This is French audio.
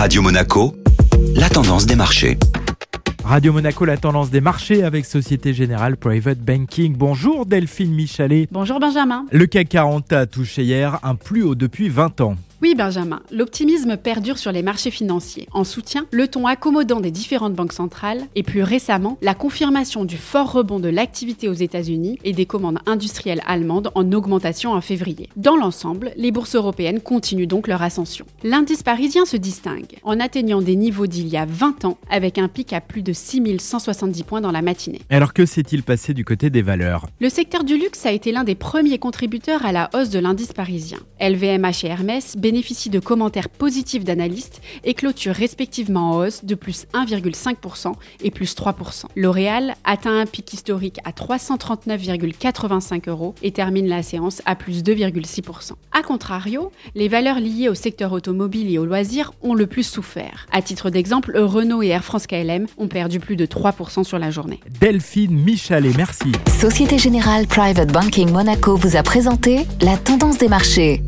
Radio Monaco, la tendance des marchés. Radio Monaco, la tendance des marchés avec Société Générale Private Banking. Bonjour Delphine Michalet. Bonjour Benjamin. Le CAC 40 a touché hier un plus haut depuis 20 ans. Oui, Benjamin, l'optimisme perdure sur les marchés financiers. En soutien, le ton accommodant des différentes banques centrales et plus récemment, la confirmation du fort rebond de l'activité aux États-Unis et des commandes industrielles allemandes en augmentation en février. Dans l'ensemble, les bourses européennes continuent donc leur ascension. L'indice parisien se distingue en atteignant des niveaux d'il y a 20 ans avec un pic à plus de 6170 points dans la matinée. Alors que s'est-il passé du côté des valeurs? Le secteur du luxe a été l'un des premiers contributeurs à la hausse de l'indice parisien. LVMH et Hermès bénéficient de commentaires positifs d'analystes et clôturent respectivement en hausse de plus 1,5% et plus 3%. L'Oréal atteint un pic historique à 339,85 euros et termine la séance à plus 2,6%. A contrario, les valeurs liées au secteur automobile et aux loisirs ont le plus souffert. À titre d'exemple, Renault et Air France KLM ont perdu plus de 3% sur la journée. Delphine Michalet, merci. Société Générale Private Banking Monaco vous a présenté la tendance des marchés.